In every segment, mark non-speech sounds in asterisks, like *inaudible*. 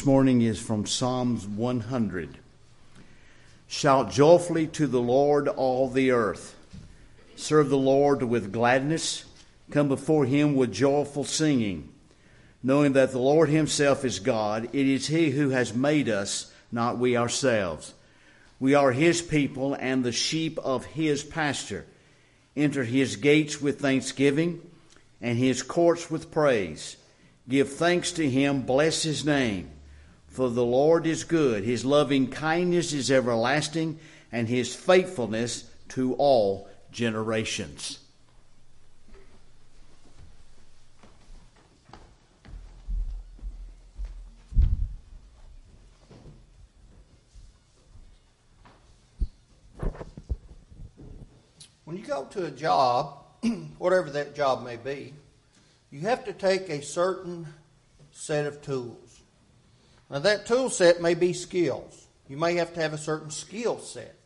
this morning is from Psalms 100. Shout joyfully to the Lord, all the earth. Serve the Lord with gladness. Come before him with joyful singing. Knowing that the Lord himself is God, it is he who has made us, not we ourselves. We are his people and the sheep of his pasture. Enter his gates with thanksgiving and his courts with praise. Give thanks to him, bless his name. For the Lord is good, his loving kindness is everlasting, and his faithfulness to all generations. When you go to a job, *clears throat* whatever that job may be, you have to take a certain set of tools. Now, that tool set may be skills. You may have to have a certain skill set.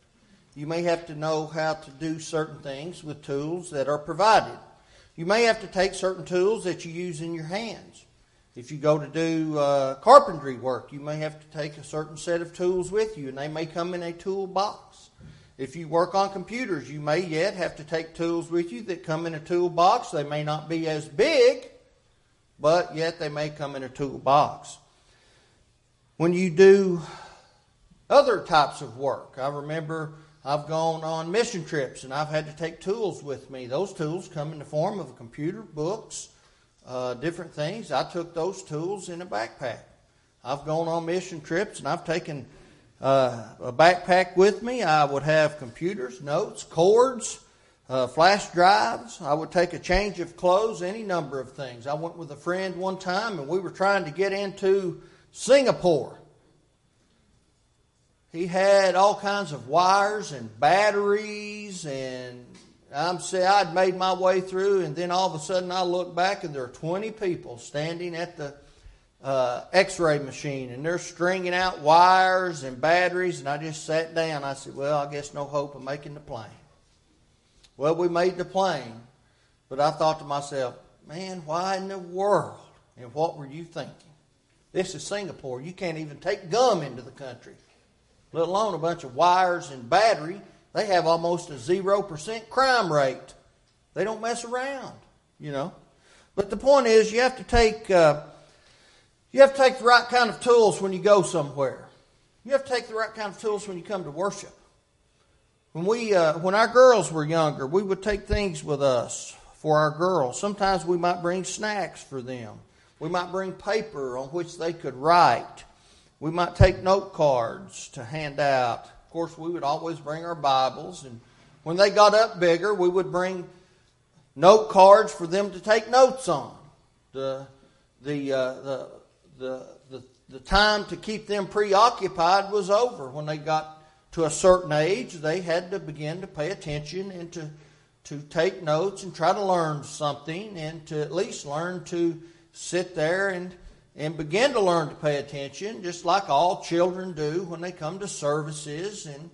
You may have to know how to do certain things with tools that are provided. You may have to take certain tools that you use in your hands. If you go to do uh, carpentry work, you may have to take a certain set of tools with you, and they may come in a tool box. If you work on computers, you may yet have to take tools with you that come in a toolbox. They may not be as big, but yet they may come in a toolbox. When you do other types of work, I remember I've gone on mission trips and I've had to take tools with me. Those tools come in the form of a computer, books, uh, different things. I took those tools in a backpack. I've gone on mission trips and I've taken uh, a backpack with me. I would have computers, notes, cords, uh, flash drives. I would take a change of clothes, any number of things. I went with a friend one time and we were trying to get into Singapore. He had all kinds of wires and batteries and I'm say I'd made my way through and then all of a sudden I look back and there are 20 people standing at the uh, x-ray machine and they're stringing out wires and batteries and i just sat down. I said well i guess no hope of making the plane. Well we made the plane but i thought to myself man why in the world and what were you thinking this is singapore you can't even take gum into the country let alone a bunch of wires and battery they have almost a 0% crime rate they don't mess around you know but the point is you have to take uh, you have to take the right kind of tools when you go somewhere. You have to take the right kind of tools when you come to worship. When we, uh, when our girls were younger, we would take things with us for our girls. Sometimes we might bring snacks for them. We might bring paper on which they could write. We might take note cards to hand out. Of course, we would always bring our Bibles, and when they got up bigger, we would bring note cards for them to take notes on. The the uh, the the, the, the time to keep them preoccupied was over. When they got to a certain age, they had to begin to pay attention and to, to take notes and try to learn something and to at least learn to sit there and, and begin to learn to pay attention, just like all children do when they come to services and,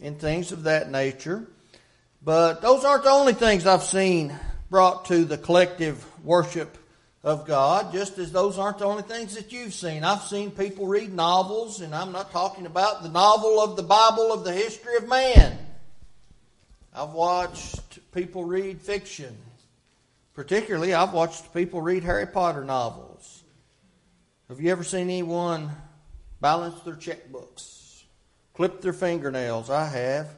and things of that nature. But those aren't the only things I've seen brought to the collective worship of God, just as those aren't the only things that you've seen. I've seen people read novels, and I'm not talking about the novel of the Bible of the history of man. I've watched people read fiction. Particularly, I've watched people read Harry Potter novels. Have you ever seen anyone balance their checkbooks, clip their fingernails? I have.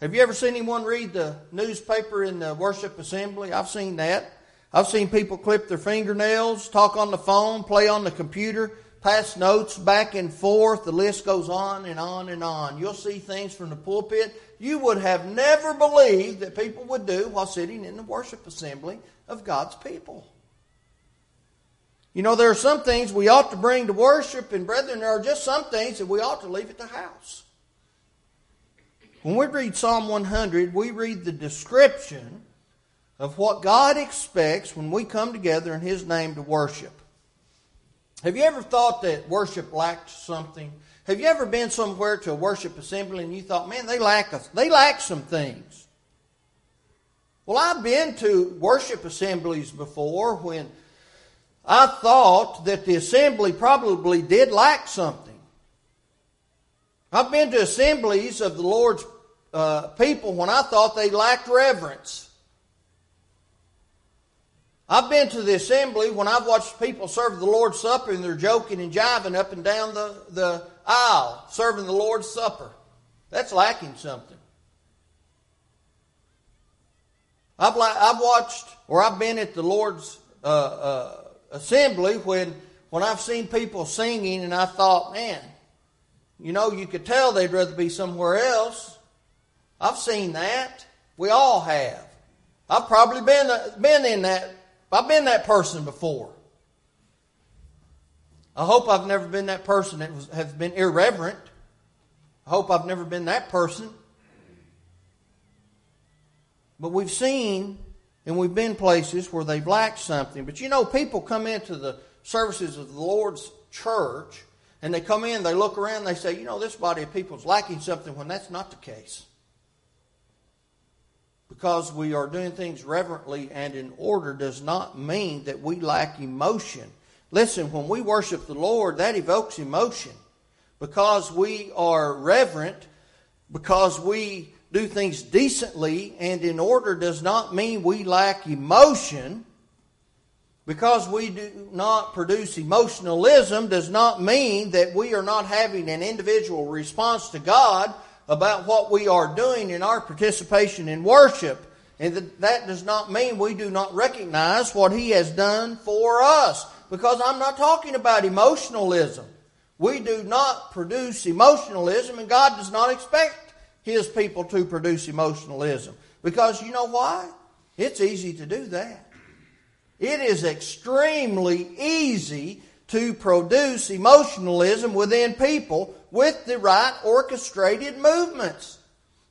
Have you ever seen anyone read the newspaper in the worship assembly? I've seen that. I've seen people clip their fingernails, talk on the phone, play on the computer, pass notes back and forth. The list goes on and on and on. You'll see things from the pulpit you would have never believed that people would do while sitting in the worship assembly of God's people. You know, there are some things we ought to bring to worship, and brethren, there are just some things that we ought to leave at the house. When we read Psalm 100, we read the description of what God expects when we come together in His name to worship. Have you ever thought that worship lacked something? Have you ever been somewhere to a worship assembly and you thought, man, they lack a, they lack some things? Well, I've been to worship assemblies before when I thought that the assembly probably did lack something. I've been to assemblies of the Lord's uh, people when I thought they lacked reverence. I've been to the assembly when I've watched people serve the Lord's Supper and they're joking and jiving up and down the, the aisle serving the Lord's Supper. That's lacking something. I've, I've watched or I've been at the Lord's uh, uh, assembly when, when I've seen people singing and I thought, man, you know, you could tell they'd rather be somewhere else. I've seen that. We all have. I've probably been, been in that, I've been that person before. I hope I've never been that person that was, has been irreverent. I hope I've never been that person. But we've seen and we've been places where they've lacked something. But you know, people come into the services of the Lord's church and they come in, they look around, they say, you know, this body of people is lacking something when that's not the case. Because we are doing things reverently and in order does not mean that we lack emotion. Listen, when we worship the Lord, that evokes emotion. Because we are reverent, because we do things decently and in order does not mean we lack emotion. Because we do not produce emotionalism does not mean that we are not having an individual response to God about what we are doing in our participation in worship. And that does not mean we do not recognize what He has done for us. Because I'm not talking about emotionalism. We do not produce emotionalism, and God does not expect His people to produce emotionalism. Because you know why? It's easy to do that. It is extremely easy to produce emotionalism within people with the right orchestrated movements.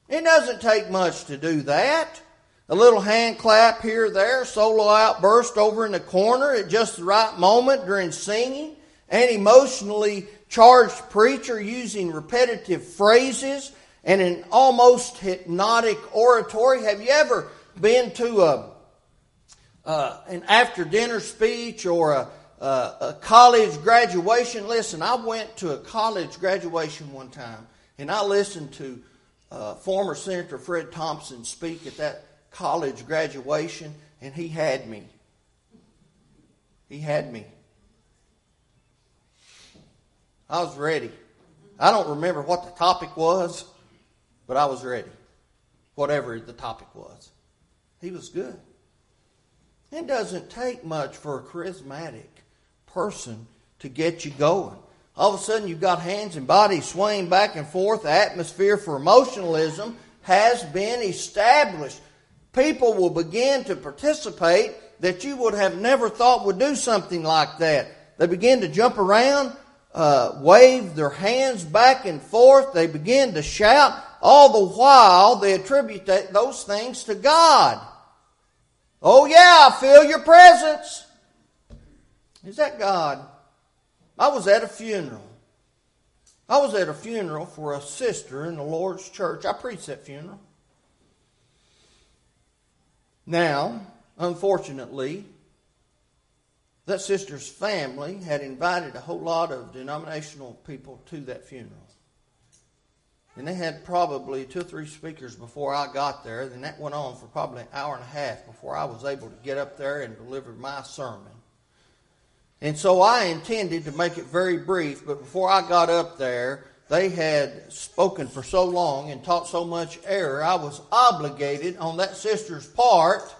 It doesn't take much to do that. A little hand clap here, there, solo outburst over in the corner at just the right moment during singing, an emotionally charged preacher using repetitive phrases and an almost hypnotic oratory. Have you ever been to a uh, an after dinner speech or a, a, a college graduation. Listen, I went to a college graduation one time and I listened to uh, former Senator Fred Thompson speak at that college graduation, and he had me. He had me. I was ready. I don't remember what the topic was, but I was ready. Whatever the topic was. He was good. It doesn't take much for a charismatic person to get you going. All of a sudden, you've got hands and bodies swaying back and forth. The atmosphere for emotionalism has been established. People will begin to participate that you would have never thought would do something like that. They begin to jump around, uh, wave their hands back and forth. They begin to shout. All the while, they attribute those things to God. Oh, yeah, I feel your presence. Is that God? I was at a funeral. I was at a funeral for a sister in the Lord's church. I preached that funeral. Now, unfortunately, that sister's family had invited a whole lot of denominational people to that funeral. And they had probably two or three speakers before I got there. And that went on for probably an hour and a half before I was able to get up there and deliver my sermon. And so I intended to make it very brief, but before I got up there, they had spoken for so long and taught so much error, I was obligated on that sister's part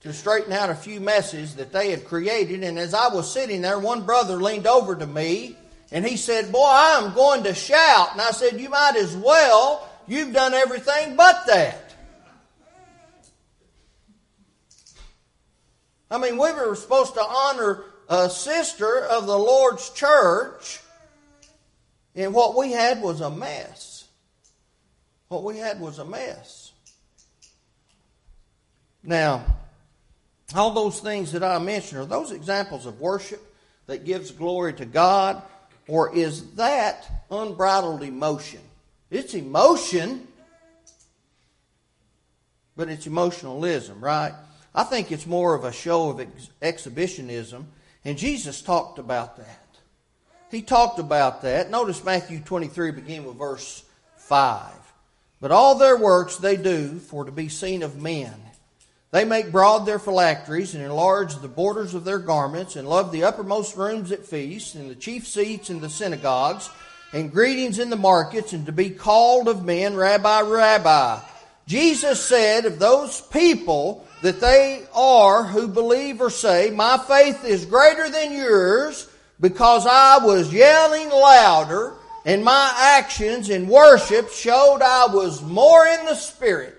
to straighten out a few messes that they had created. And as I was sitting there, one brother leaned over to me and he said, Boy, I'm going to shout. And I said, You might as well. You've done everything but that. I mean, we were supposed to honor a sister of the Lord's church, and what we had was a mess. What we had was a mess. Now, all those things that I mentioned are those examples of worship that gives glory to God or is that unbridled emotion? It's emotion, but it's emotionalism, right? I think it's more of a show of ex- exhibitionism, And Jesus talked about that. He talked about that. Notice Matthew 23, begin with verse 5. But all their works they do for to be seen of men. They make broad their phylacteries and enlarge the borders of their garments and love the uppermost rooms at feasts and the chief seats in the synagogues and greetings in the markets and to be called of men, Rabbi, Rabbi. Jesus said of those people that they are who believe or say, My faith is greater than yours because I was yelling louder and my actions in worship showed I was more in the Spirit.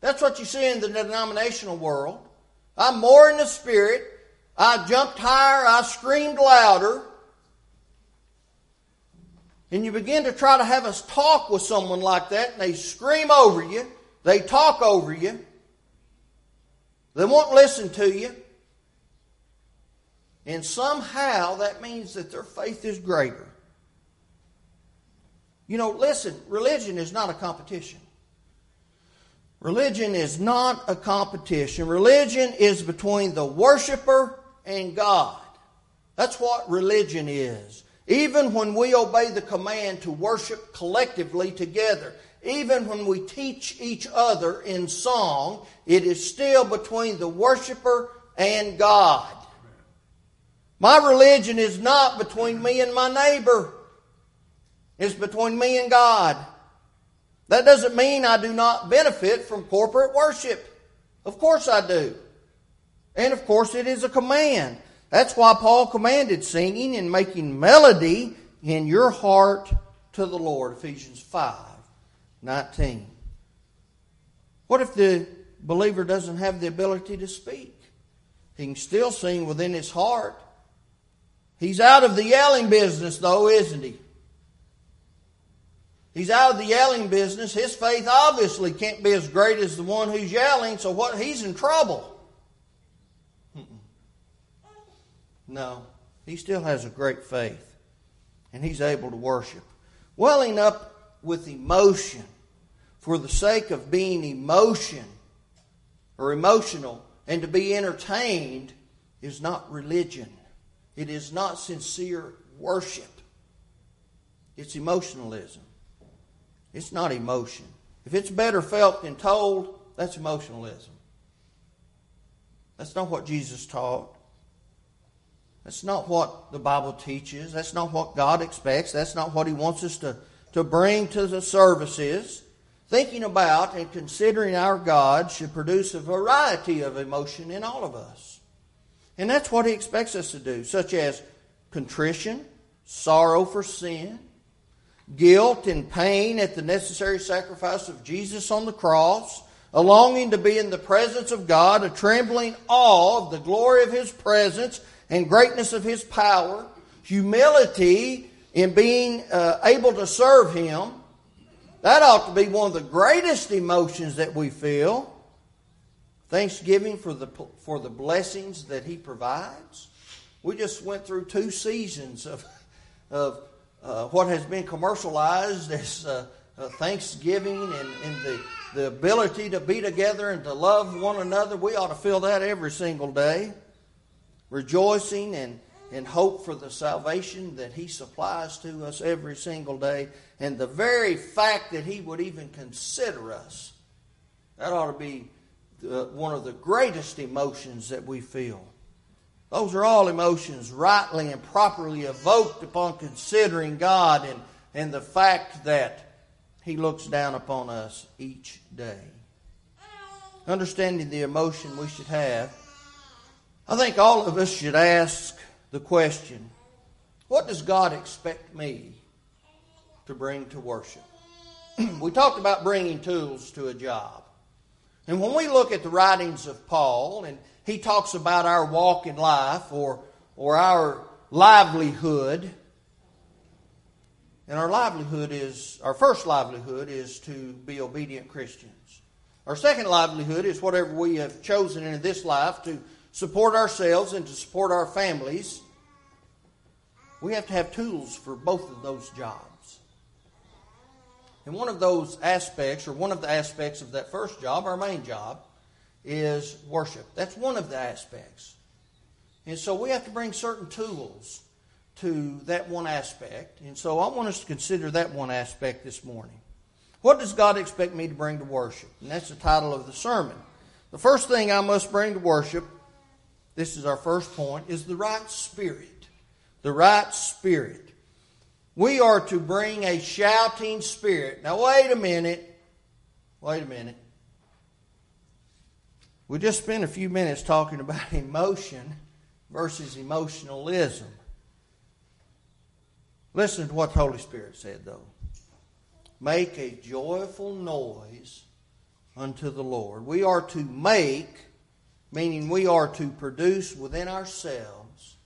That's what you see in the denominational world. I'm more in the Spirit. I jumped higher. I screamed louder. And you begin to try to have us talk with someone like that, and they scream over you. They talk over you. They won't listen to you. And somehow that means that their faith is greater. You know, listen, religion is not a competition. Religion is not a competition. Religion is between the worshiper and God. That's what religion is. Even when we obey the command to worship collectively together, even when we teach each other in song, it is still between the worshiper and God. My religion is not between me and my neighbor. It's between me and God. That doesn't mean I do not benefit from corporate worship. Of course I do. And of course it is a command. That's why Paul commanded singing and making melody in your heart to the Lord. Ephesians 5 19. What if the believer doesn't have the ability to speak? He can still sing within his heart. He's out of the yelling business, though, isn't he? He's out of the yelling business. His faith obviously can't be as great as the one who's yelling, so what he's in trouble. No, he still has a great faith, and he's able to worship. Welling up with emotion for the sake of being emotion or emotional and to be entertained is not religion. It is not sincere worship. It's emotionalism. It's not emotion. If it's better felt than told, that's emotionalism. That's not what Jesus taught. That's not what the Bible teaches. That's not what God expects. That's not what He wants us to, to bring to the services. Thinking about and considering our God should produce a variety of emotion in all of us. And that's what He expects us to do, such as contrition, sorrow for sin, guilt and pain at the necessary sacrifice of Jesus on the cross, a longing to be in the presence of God, a trembling awe of the glory of His presence and greatness of His power, humility in being uh, able to serve Him. That ought to be one of the greatest emotions that we feel. Thanksgiving for the, for the blessings that He provides. We just went through two seasons of, of uh, what has been commercialized as uh, uh, Thanksgiving and, and the, the ability to be together and to love one another. We ought to feel that every single day. Rejoicing and, and hope for the salvation that He supplies to us every single day. And the very fact that He would even consider us, that ought to be the, one of the greatest emotions that we feel. Those are all emotions rightly and properly evoked upon considering God and, and the fact that He looks down upon us each day. Understanding the emotion we should have, I think all of us should ask the question what does God expect me to bring to worship? *clears throat* we talked about bringing tools to a job. And when we look at the writings of Paul and he talks about our walk in life or, or our livelihood. And our livelihood is, our first livelihood is to be obedient Christians. Our second livelihood is whatever we have chosen in this life to support ourselves and to support our families. We have to have tools for both of those jobs. And one of those aspects, or one of the aspects of that first job, our main job, is worship. That's one of the aspects. And so we have to bring certain tools to that one aspect. And so I want us to consider that one aspect this morning. What does God expect me to bring to worship? And that's the title of the sermon. The first thing I must bring to worship, this is our first point, is the right spirit. The right spirit. We are to bring a shouting spirit. Now, wait a minute. Wait a minute. We just spent a few minutes talking about *laughs* emotion versus emotionalism. Listen to what the Holy Spirit said, though. Make a joyful noise unto the Lord. We are to make, meaning we are to produce within ourselves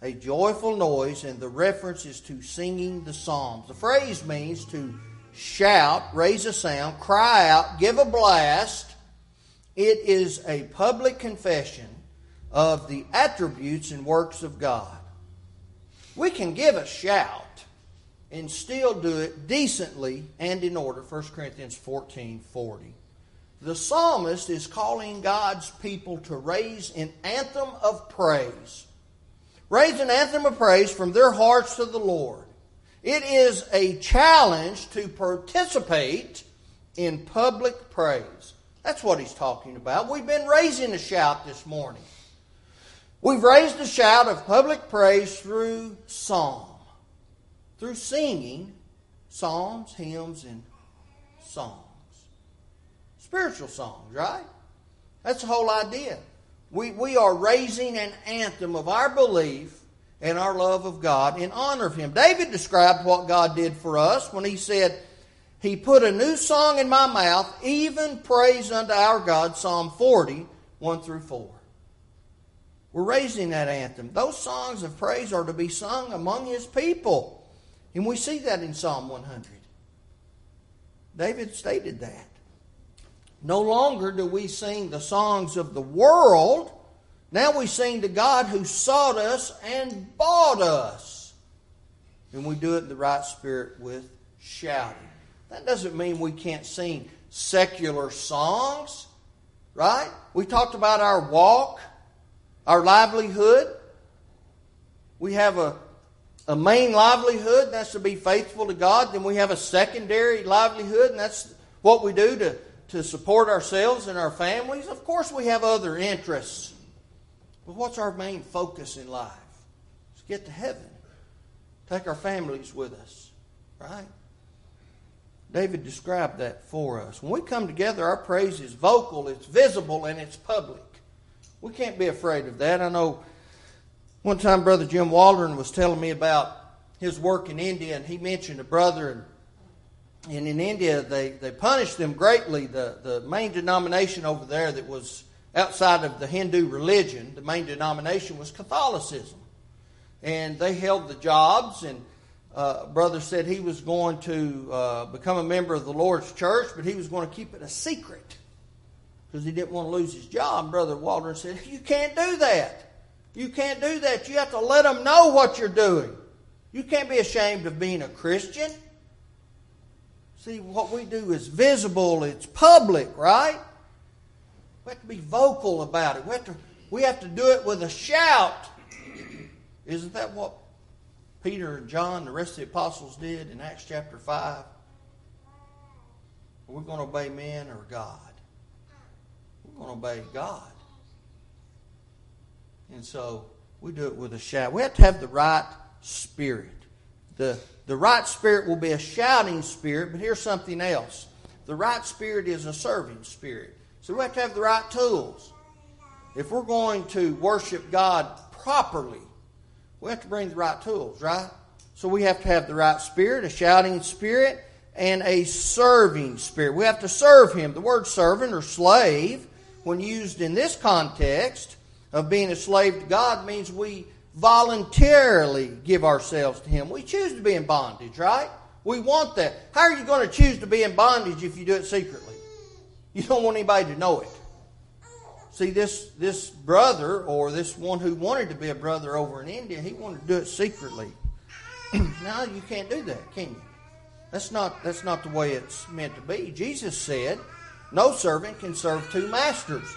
a joyful noise, and the reference is to singing the Psalms. The phrase means to shout, raise a sound, cry out, give a blast. It is a public confession of the attributes and works of God. We can give a shout and still do it decently and in order. 1 Corinthians 14 40. The psalmist is calling God's people to raise an anthem of praise. Raise an anthem of praise from their hearts to the Lord. It is a challenge to participate in public praise. That's what he's talking about. We've been raising a shout this morning. We've raised a shout of public praise through song, through singing psalms, hymns, and songs. Spiritual songs, right? That's the whole idea. We, we are raising an anthem of our belief and our love of God in honor of Him. David described what God did for us when he said, He put a new song in my mouth, even praise unto our God, Psalm 40, 1 through 4. We're raising that anthem. Those songs of praise are to be sung among His people. And we see that in Psalm 100. David stated that. No longer do we sing the songs of the world. Now we sing to God who sought us and bought us. And we do it in the right spirit with shouting. That doesn't mean we can't sing secular songs, right? We talked about our walk, our livelihood. We have a, a main livelihood, that's to be faithful to God. Then we have a secondary livelihood, and that's what we do to to support ourselves and our families. Of course, we have other interests. But what's our main focus in life? Is get to heaven. Take our families with us, right? David described that for us. When we come together, our praise is vocal, it's visible, and it's public. We can't be afraid of that. I know one time Brother Jim Waldron was telling me about his work in India, and he mentioned a brother and and in India, they, they punished them greatly. The, the main denomination over there that was outside of the Hindu religion, the main denomination was Catholicism. And they held the jobs, and uh, brother said he was going to uh, become a member of the Lord's church, but he was going to keep it a secret because he didn't want to lose his job. Brother Waldron said, You can't do that. You can't do that. You have to let them know what you're doing. You can't be ashamed of being a Christian. See, what we do is visible, it's public, right? We have to be vocal about it. We have to, we have to do it with a shout. Isn't that what Peter and John, the rest of the apostles, did in Acts chapter 5? We're we going to obey men or God? We're going to obey God. And so we do it with a shout. We have to have the right spirit. The the right spirit will be a shouting spirit, but here's something else. The right spirit is a serving spirit. So we have to have the right tools. If we're going to worship God properly, we have to bring the right tools, right? So we have to have the right spirit, a shouting spirit, and a serving spirit. We have to serve Him. The word servant or slave, when used in this context of being a slave to God, means we voluntarily give ourselves to Him. We choose to be in bondage, right? We want that. How are you going to choose to be in bondage if you do it secretly? You don't want anybody to know it. See, this, this brother, or this one who wanted to be a brother over in India, he wanted to do it secretly. *clears throat* now, you can't do that, can you? That's not, that's not the way it's meant to be. Jesus said, No servant can serve two masters.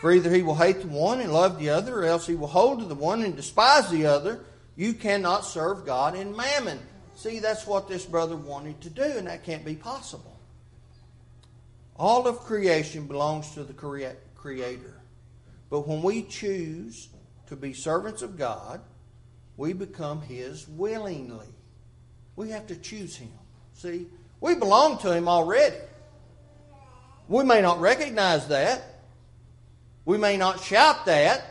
For either he will hate the one and love the other, or else he will hold to the one and despise the other. You cannot serve God and mammon. See, that's what this brother wanted to do, and that can't be possible. All of creation belongs to the Creator. But when we choose to be servants of God, we become His willingly. We have to choose Him. See, we belong to Him already. We may not recognize that. We may not shout that.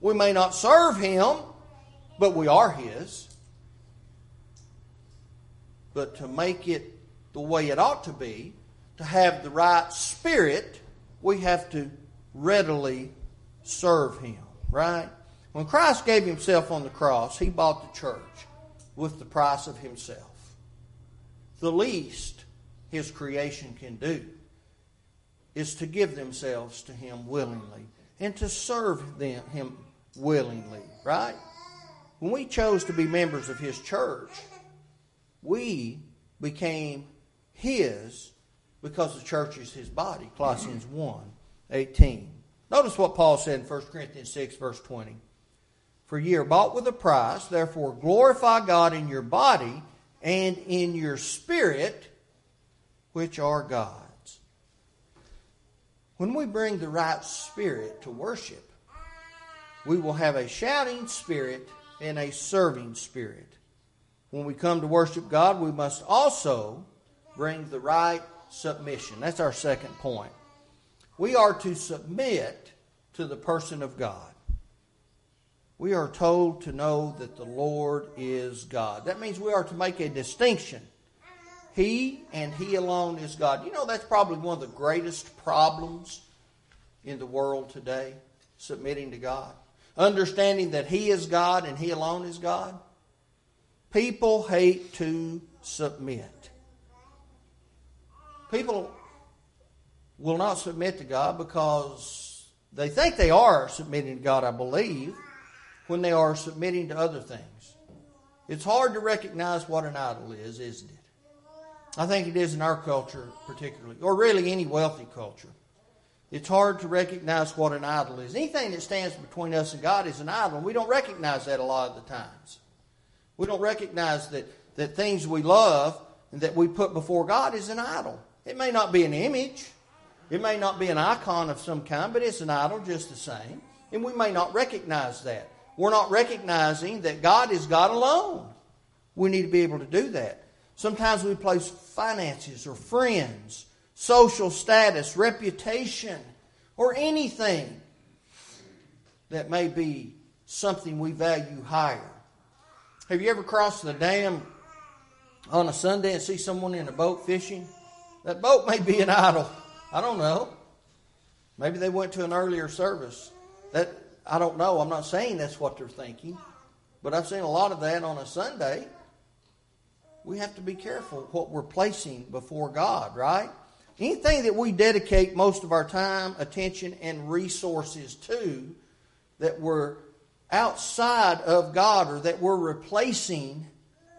We may not serve Him, but we are His. But to make it the way it ought to be, to have the right spirit, we have to readily serve Him, right? When Christ gave Himself on the cross, He bought the church with the price of Himself. The least His creation can do is to give themselves to Him willingly and to serve them, Him willingly, right? When we chose to be members of His church, we became His because the church is His body. Colossians 1 18. Notice what Paul said in 1 Corinthians 6, verse 20. For ye are bought with a price, therefore glorify God in your body and in your spirit, which are God's. When we bring the right spirit to worship, we will have a shouting spirit and a serving spirit. When we come to worship God, we must also bring the right submission. That's our second point. We are to submit to the person of God we are told to know that the Lord is God. That means we are to make a distinction. He and He alone is God. You know, that's probably one of the greatest problems in the world today submitting to God. Understanding that He is God and He alone is God. People hate to submit. People will not submit to God because they think they are submitting to God, I believe when they are submitting to other things. It's hard to recognize what an idol is, isn't it? I think it is in our culture particularly, or really any wealthy culture. It's hard to recognize what an idol is. Anything that stands between us and God is an idol, we don't recognize that a lot of the times. We don't recognize that, that things we love and that we put before God is an idol. It may not be an image, it may not be an icon of some kind, but it's an idol just the same. And we may not recognize that we're not recognizing that God is God alone. We need to be able to do that. Sometimes we place finances or friends, social status, reputation, or anything that may be something we value higher. Have you ever crossed the dam on a Sunday and see someone in a boat fishing? That boat may be an idol. I don't know. Maybe they went to an earlier service. That I don't know. I'm not saying that's what they're thinking, but I've seen a lot of that on a Sunday. We have to be careful what we're placing before God, right? Anything that we dedicate most of our time, attention, and resources to that we're outside of God or that we're replacing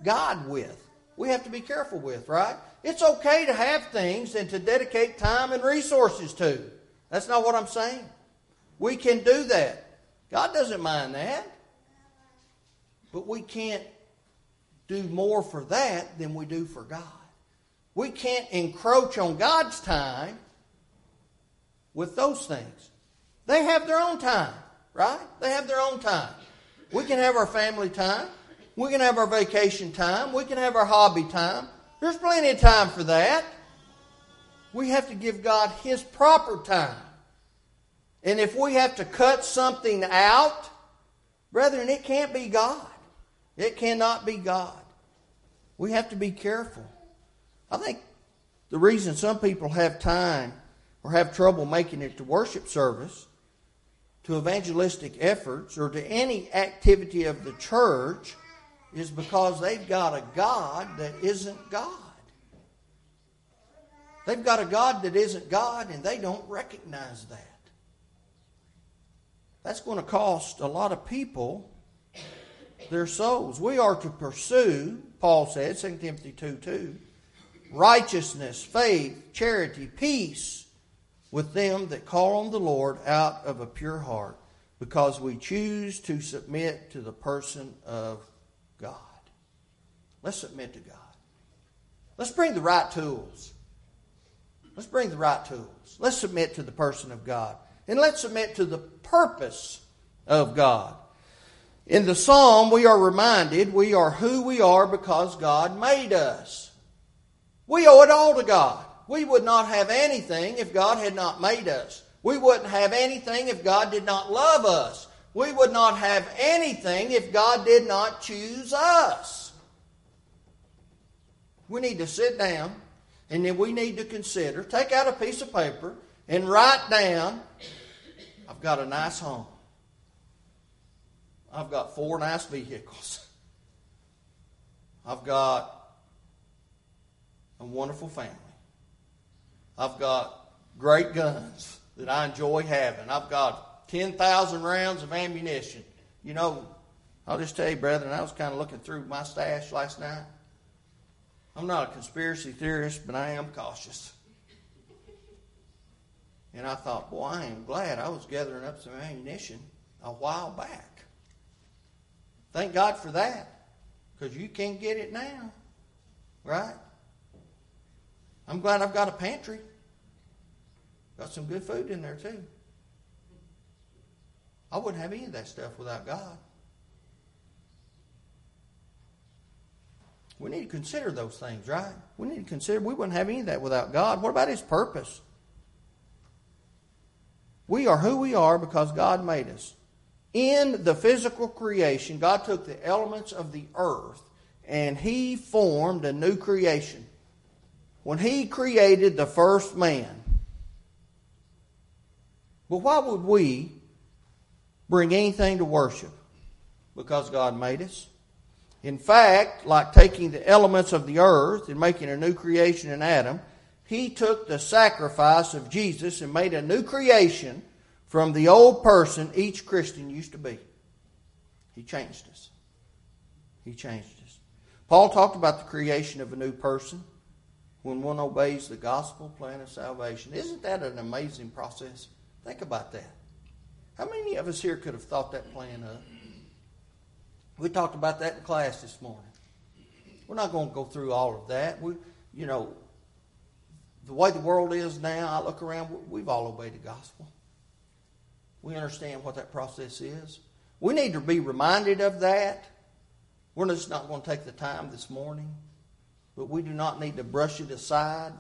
God with, we have to be careful with, right? It's okay to have things and to dedicate time and resources to. That's not what I'm saying. We can do that. God doesn't mind that. But we can't do more for that than we do for God. We can't encroach on God's time with those things. They have their own time, right? They have their own time. We can have our family time. We can have our vacation time. We can have our hobby time. There's plenty of time for that. We have to give God His proper time. And if we have to cut something out, brethren, it can't be God. It cannot be God. We have to be careful. I think the reason some people have time or have trouble making it to worship service, to evangelistic efforts, or to any activity of the church is because they've got a God that isn't God. They've got a God that isn't God and they don't recognize that. That's going to cost a lot of people their souls. We are to pursue, Paul said, 2 Timothy 2 2, righteousness, faith, charity, peace with them that call on the Lord out of a pure heart, because we choose to submit to the person of God. Let's submit to God. Let's bring the right tools. Let's bring the right tools. Let's submit to the person of God. And let's submit to the purpose of God. In the psalm, we are reminded we are who we are because God made us. We owe it all to God. We would not have anything if God had not made us. We wouldn't have anything if God did not love us. We would not have anything if God did not choose us. We need to sit down and then we need to consider, take out a piece of paper and write down I've got a nice home. I've got four nice vehicles. I've got a wonderful family. I've got great guns that I enjoy having. I've got 10,000 rounds of ammunition. You know, I'll just tell you, brethren, I was kind of looking through my stash last night. I'm not a conspiracy theorist, but I am cautious. And I thought, boy, I am glad I was gathering up some ammunition a while back. Thank God for that, because you can't get it now, right? I'm glad I've got a pantry. Got some good food in there, too. I wouldn't have any of that stuff without God. We need to consider those things, right? We need to consider we wouldn't have any of that without God. What about His purpose? We are who we are because God made us. In the physical creation, God took the elements of the earth and He formed a new creation. When He created the first man, but why would we bring anything to worship? Because God made us. In fact, like taking the elements of the earth and making a new creation in Adam, he took the sacrifice of Jesus and made a new creation from the old person each Christian used to be. He changed us. He changed us. Paul talked about the creation of a new person when one obeys the gospel plan of salvation. Isn't that an amazing process? Think about that. How many of us here could have thought that plan up? We talked about that in class this morning. We're not going to go through all of that. We, you know, the way the world is now, I look around, we've all obeyed the gospel. We understand what that process is. We need to be reminded of that. We're just not going to take the time this morning, but we do not need to brush it aside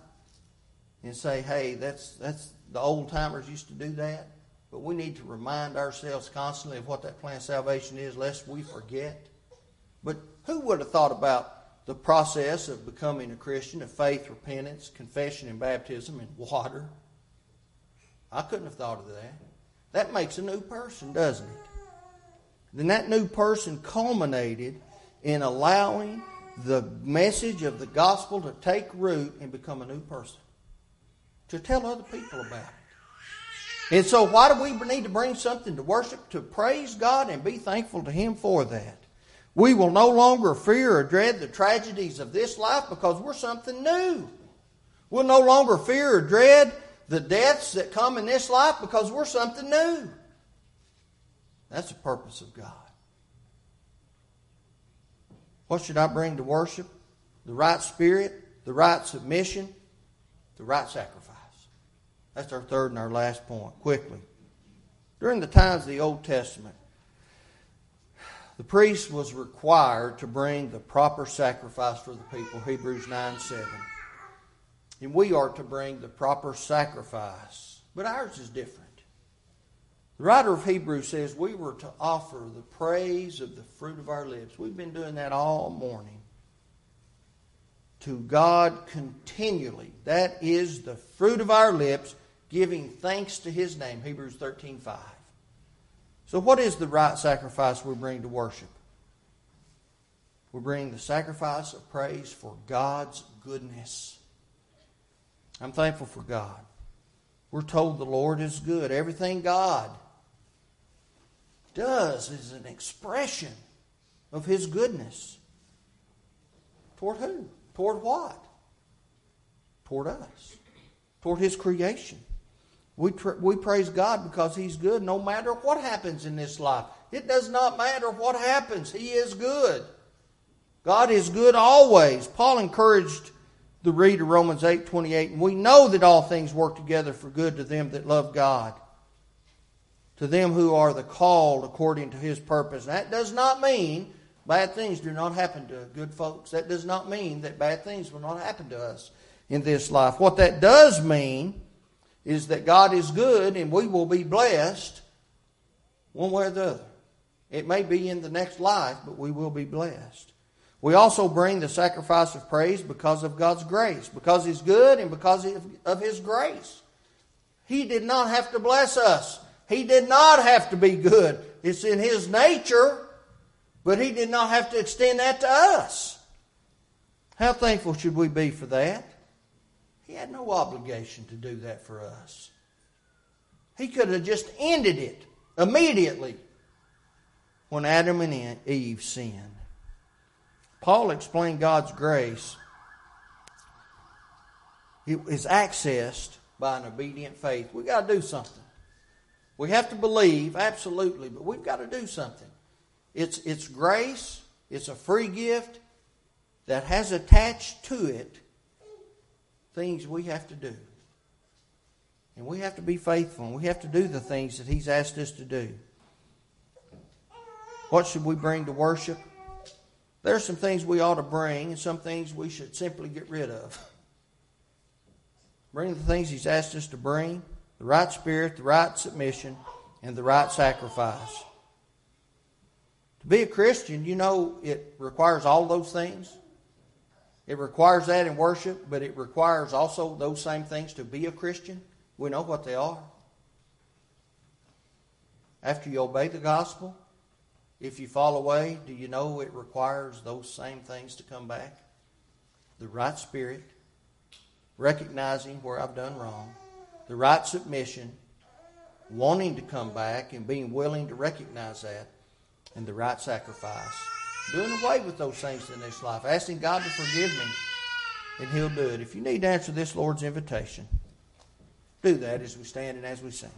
and say, hey, that's, that's the old timers used to do that. But we need to remind ourselves constantly of what that plan of salvation is, lest we forget. But who would have thought about the process of becoming a Christian, of faith, repentance, confession, and baptism, and water? I couldn't have thought of that. That makes a new person, doesn't it? Then that new person culminated in allowing the message of the gospel to take root and become a new person, to tell other people about it. And so, why do we need to bring something to worship? To praise God and be thankful to Him for that. We will no longer fear or dread the tragedies of this life because we're something new. We'll no longer fear or dread the deaths that come in this life because we're something new. That's the purpose of God. What should I bring to worship? The right spirit, the right submission, the right sacrifice. That's our third and our last point. Quickly. During the times of the Old Testament, the priest was required to bring the proper sacrifice for the people, Hebrews 9 7. And we are to bring the proper sacrifice. But ours is different. The writer of Hebrews says we were to offer the praise of the fruit of our lips. We've been doing that all morning. To God continually. That is the fruit of our lips giving thanks to his name, Hebrews 13 5. So, what is the right sacrifice we bring to worship? We bring the sacrifice of praise for God's goodness. I'm thankful for God. We're told the Lord is good. Everything God does is an expression of His goodness. Toward who? Toward what? Toward us. Toward His creation. We, we praise God because He's good no matter what happens in this life. It does not matter what happens, He is good. God is good always. Paul encouraged the reader Romans 8 28, and we know that all things work together for good to them that love God, to them who are the called according to His purpose. That does not mean bad things do not happen to good folks. That does not mean that bad things will not happen to us in this life. What that does mean is that God is good and we will be blessed one way or the other. It may be in the next life, but we will be blessed. We also bring the sacrifice of praise because of God's grace, because He's good and because of His grace. He did not have to bless us. He did not have to be good. It's in His nature, but He did not have to extend that to us. How thankful should we be for that? He had no obligation to do that for us. He could have just ended it immediately when Adam and Eve sinned. Paul explained God's grace it is accessed by an obedient faith. We've got to do something. We have to believe, absolutely, but we've got to do something. It's, it's grace, it's a free gift that has attached to it things we have to do. And we have to be faithful, and we have to do the things that He's asked us to do. What should we bring to worship? There are some things we ought to bring, and some things we should simply get rid of. Bring the things He's asked us to bring the right spirit, the right submission, and the right sacrifice. To be a Christian, you know, it requires all those things. It requires that in worship, but it requires also those same things to be a Christian. We know what they are. After you obey the gospel, if you fall away, do you know it requires those same things to come back? The right spirit, recognizing where I've done wrong, the right submission, wanting to come back and being willing to recognize that, and the right sacrifice doing away with those things in this life, asking God to forgive me, and He'll do it. If you need to answer this Lord's invitation, do that as we stand and as we sing.